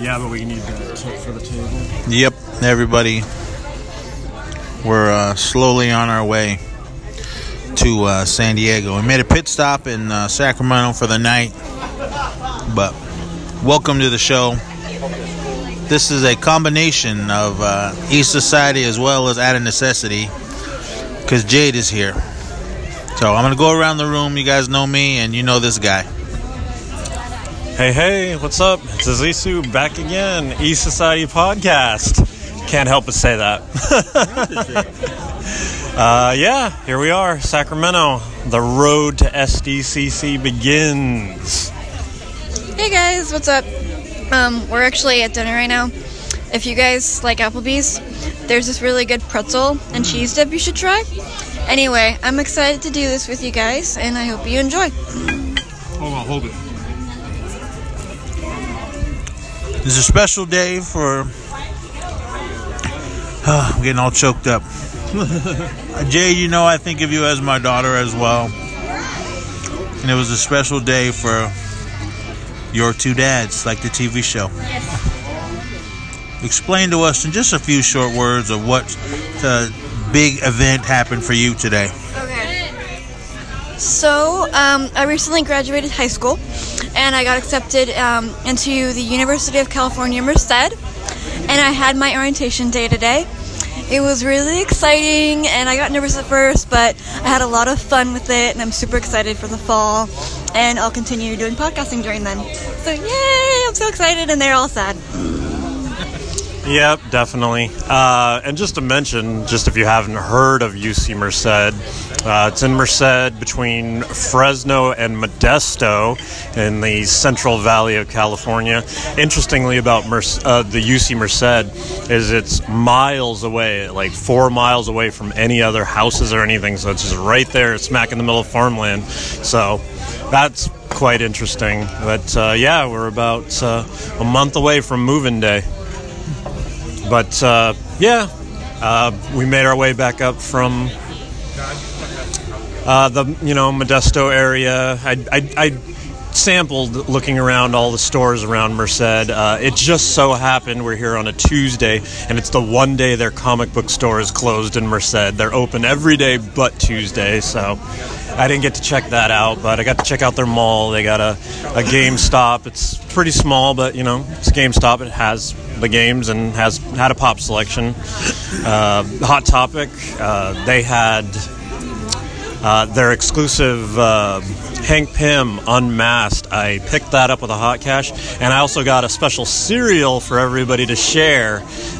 Yeah, but we need the for the table. Yep, everybody. We're uh, slowly on our way to uh, San Diego. We made a pit stop in uh, Sacramento for the night, but welcome to the show. This is a combination of uh, East Society as well as Out of Necessity because Jade is here. So I'm going to go around the room. You guys know me and you know this guy. Hey, hey, what's up? It's Azizu back again. E Society Podcast. Can't help but say that. uh, yeah, here we are, Sacramento. The road to SDCC begins. Hey guys, what's up? Um, we're actually at dinner right now. If you guys like Applebee's, there's this really good pretzel and cheese dip you should try. Anyway, I'm excited to do this with you guys, and I hope you enjoy. Hold on, hold it. It's a special day for. Uh, I'm getting all choked up. Jay, you know I think of you as my daughter as well. And it was a special day for your two dads, like the TV show. Yes. Explain to us in just a few short words of what the big event happened for you today. So, um, I recently graduated high school, and I got accepted um, into the University of California, Merced, and I had my orientation day today. It was really exciting, and I got nervous at first, but I had a lot of fun with it, and I'm super excited for the fall, and I'll continue doing podcasting during then. So, yay! I'm so excited, and they're all sad. Yep, definitely. Uh, and just to mention, just if you haven't heard of UC Merced, uh, it's in Merced between Fresno and Modesto in the Central Valley of California. Interestingly, about uh, the UC Merced is it's miles away, like four miles away from any other houses or anything. So it's just right there, smack in the middle of farmland. So that's quite interesting. But uh, yeah, we're about uh, a month away from moving day. But uh, yeah, uh, we made our way back up from uh, the you know Modesto area. I, I, I sampled looking around all the stores around Merced. Uh, it just so happened we're here on a Tuesday, and it's the one day their comic book store is closed in Merced. They're open every day but Tuesday, so I didn't get to check that out. But I got to check out their mall. They got a, a GameStop. It's pretty small, but you know it's GameStop. It has the games and has had a pop selection. Uh, Hot Topic. Uh, they had. Uh, their exclusive uh, Hank Pym Unmasked. I picked that up with a hot cash, and I also got a special cereal for everybody to share.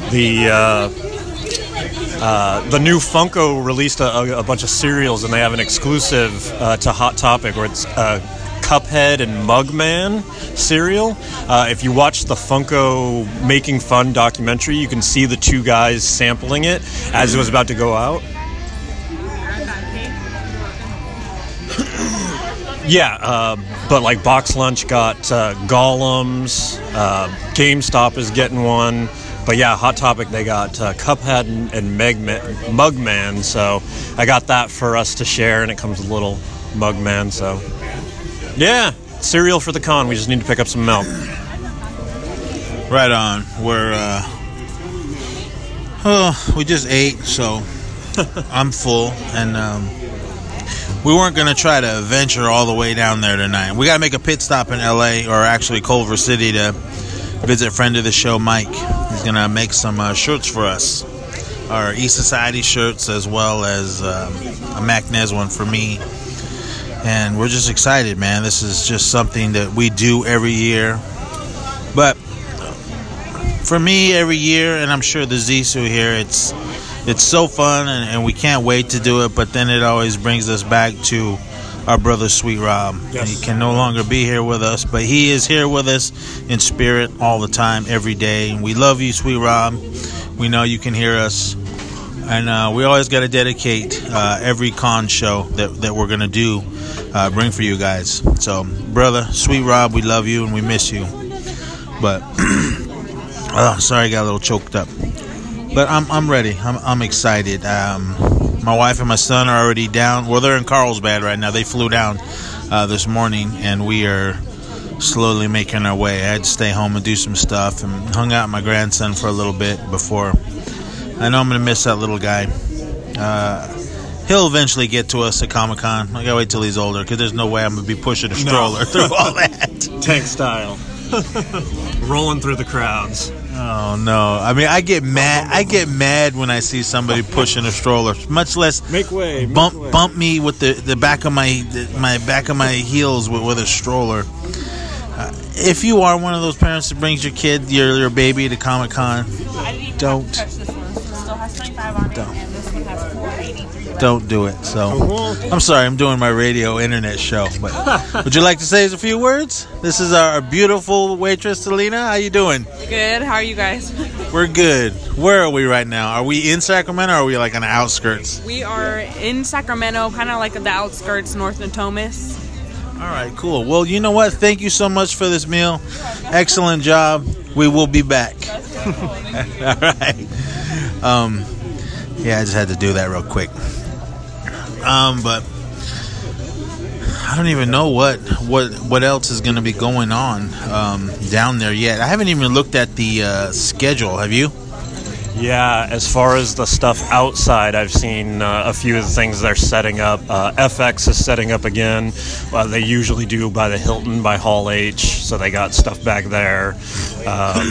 The uh, uh, the new Funko released a, a, bunch of cereals, and they have an exclusive uh, to Hot Topic where it's uh, Cuphead and Mugman cereal. Uh, if you watch the Funko Making Fun documentary, you can see the two guys sampling it as it was about to go out. Yeah, uh, but like Box Lunch got uh, Golems, uh, GameStop is getting one. But yeah, Hot Topic, they got uh, Cuphead and, and Megman, Mugman, so I got that for us to share, and it comes with a little Mugman, so yeah, cereal for the con. We just need to pick up some milk. Right on. We're, uh, oh, we just ate, so I'm full, and um, we weren't going to try to venture all the way down there tonight. We got to make a pit stop in LA, or actually Culver City, to visit friend of the show, Mike. He's going to make some uh, shirts for us. Our East Society shirts, as well as um, a MacNez one for me. And we're just excited, man. This is just something that we do every year. But for me, every year, and I'm sure the Zisu here, it's it's so fun, and, and, we can't wait to do it. But then it always brings us back to our brother, Sweet Rob. Yes. He can no longer be here with us, but he is here with us in spirit all the time, every day. And we love you, Sweet Rob. We know you can hear us. And uh, we always got to dedicate uh, every con show that, that we're going to do, uh, bring for you guys. So, brother, Sweet Rob, we love you and we miss you. But, oh, sorry, I got a little choked up but I'm I'm ready. I'm I'm excited. Um, my wife and my son are already down. Well, they're in Carlsbad right now. They flew down uh, this morning, and we are slowly making our way. I had to stay home and do some stuff and hung out with my grandson for a little bit before. I know I'm gonna miss that little guy. Uh, he'll eventually get to us at Comic Con. I gotta wait till he's older because there's no way I'm gonna be pushing a stroller through all that. Tank style. Rolling through the crowds. Oh no! I mean, I get mad. I get mad when I see somebody pushing a stroller. Much less Make way. make bump way. bump me with the, the back of my the, my back of my heels with, with a stroller. Uh, if you are one of those parents that brings your kid, your your baby to Comic Con, I didn't even Don't. Has 25 on Don't. and this one has 483. don't do it. So uh-huh. I'm sorry, I'm doing my radio internet show. But would you like to say a few words? This is our beautiful waitress, Selena. How you doing? Good. How are you guys? We're good. Where are we right now? Are we in Sacramento or are we like on the outskirts? we are in Sacramento, kind of like the outskirts, north of Thomas. All right, cool. Well, you know what? Thank you so much for this meal. Excellent job. We will be back. All right. Um, yeah, I just had to do that real quick. Um, but I don't even know what what what else is going to be going on um, down there yet. I haven't even looked at the uh, schedule. Have you? Yeah, as far as the stuff outside, I've seen uh, a few of the things they're setting up. Uh, FX is setting up again. Uh, they usually do by the Hilton, by Hall H, so they got stuff back there. Um,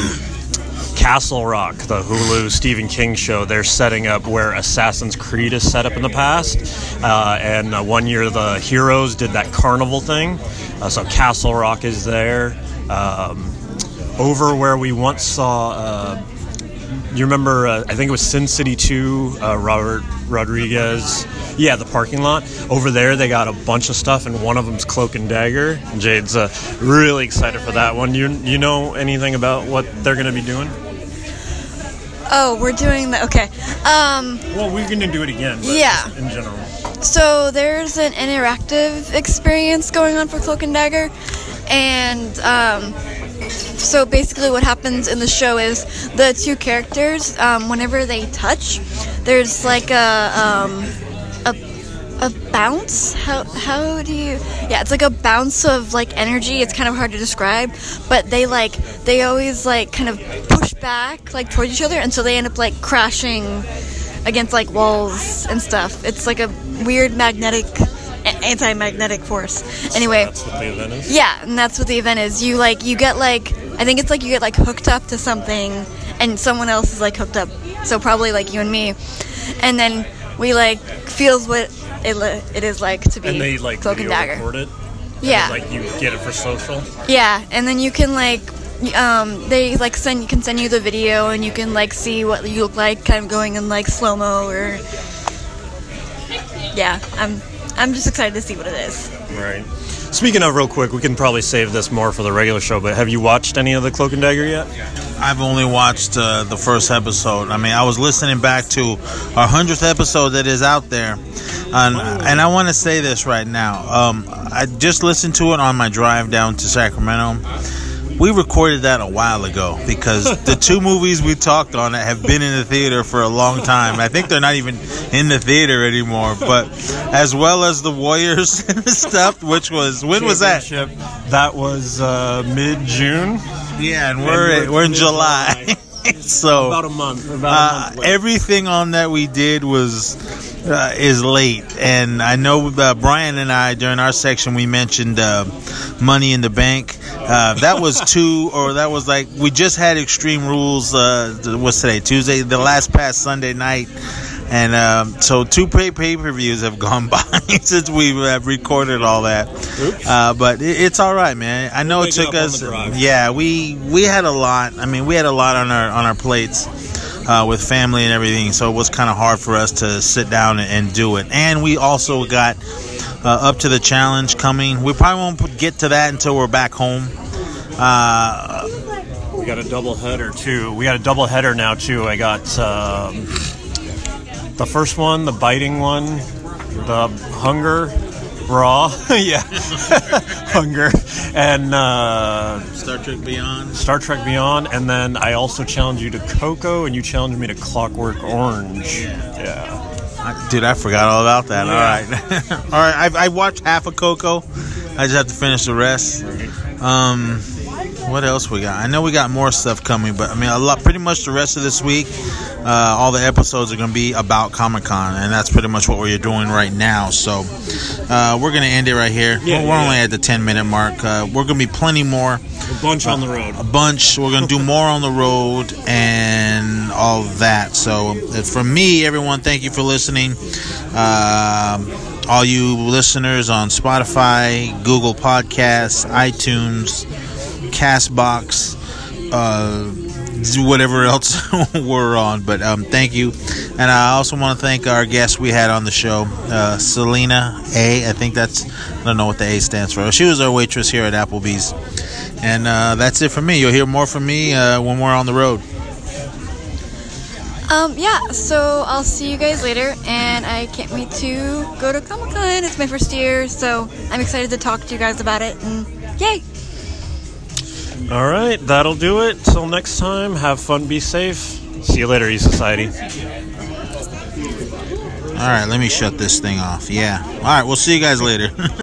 Castle Rock, the Hulu Stephen King show, they're setting up where Assassin's Creed is set up in the past. Uh, and uh, one year the Heroes did that carnival thing. Uh, so Castle Rock is there. Um, over where we once saw. Uh, you remember? Uh, I think it was Sin City Two. Uh, Robert Rodriguez. Yeah, the parking lot over there. They got a bunch of stuff, and one of them's Cloak and Dagger. Jade's really excited for that one. You you know anything about what they're going to be doing? Oh, we're doing the Okay. Um, Well, we're going to do it again. But Yeah. In general. so there's an interactive experience going on for Cloak and Dagger, and um, so basically what happens in the show is the two characters, um, whenever they touch, there's like a um, a bounce. How how do you? Yeah, it's like a bounce of like energy. It's kind of hard to describe, but they like they always like kind of push back like towards each other, and so they end up like crashing against like walls and stuff. It's like a weird magnetic, anti-magnetic force. Anyway, That's what the event is. yeah, and that's what the event is. You like you get like I think it's like you get like hooked up to something, and someone else is like hooked up. So probably like you and me, and then we like feels what it li- it is like to be And they like cloak and video dagger. record it. Yeah, Like you get it for social. yeah, and then you can like um they like send you can send you the video and you can like see what you look like kind of going in like slow mo or yeah i'm i'm just excited to see what it is Right. Speaking of, real quick, we can probably save this more for the regular show. But have you watched any of the Cloak and Dagger yet? I've only watched uh, the first episode. I mean, I was listening back to our hundredth episode that is out there, and, and I want to say this right now. Um, I just listened to it on my drive down to Sacramento. We recorded that a while ago because the two movies we talked on it have been in the theater for a long time. I think they're not even in the theater anymore. But as well as the Warriors and stuff, which was when was that? That was uh, mid June. Yeah, and we're we're we're in. July. so About a month. About a uh, month. late. everything on that we did was uh, is late, and I know uh, Brian and I during our section we mentioned uh, Money in the Bank. Uh, that was two, or that was like we just had Extreme Rules. Uh, what's today? Tuesday, the last past Sunday night. And um, so two pay pay per views have gone by since we have recorded all that. Uh, but it, it's all right, man. I know it Waking took us. Yeah, we we had a lot. I mean, we had a lot on our on our plates uh, with family and everything, so it was kind of hard for us to sit down and, and do it. And we also got uh, up to the challenge coming. We probably won't get to that until we're back home. Uh, we got a double header too. We got a double header now too. I got um, the first one, the biting one, the hunger raw, yeah, hunger, and uh, Star Trek Beyond. Star Trek Beyond, and then I also challenged you to Coco, and you challenged me to Clockwork Orange. Yeah. I- Dude, I forgot all about that. All right, all right. I've, I watched half of Coco. I just have to finish the rest. Um, what else we got? I know we got more stuff coming, but I mean, a lot. Pretty much the rest of this week, uh, all the episodes are going to be about Comic Con, and that's pretty much what we're doing right now. So uh, we're going to end it right here. Yeah, we're yeah, only at the ten minute mark. Uh, we're going to be plenty more, A bunch on the road. a bunch. We're going to do more on the road and all that. So uh, from me, everyone, thank you for listening. Um all you listeners on Spotify, Google Podcasts, iTunes, Castbox, uh, whatever else we're on. But um, thank you, and I also want to thank our guest we had on the show, uh, Selena A. I think that's I don't know what the A stands for. She was our waitress here at Applebee's, and uh, that's it for me. You'll hear more from me uh, when we're on the road. Um, yeah, so I'll see you guys later, and I can't wait to go to Comic Con. It's my first year, so I'm excited to talk to you guys about it, and yay! All right, that'll do it. Till next time, have fun, be safe. See you later, E Society. All right, let me shut this thing off. Yeah. All right, we'll see you guys later.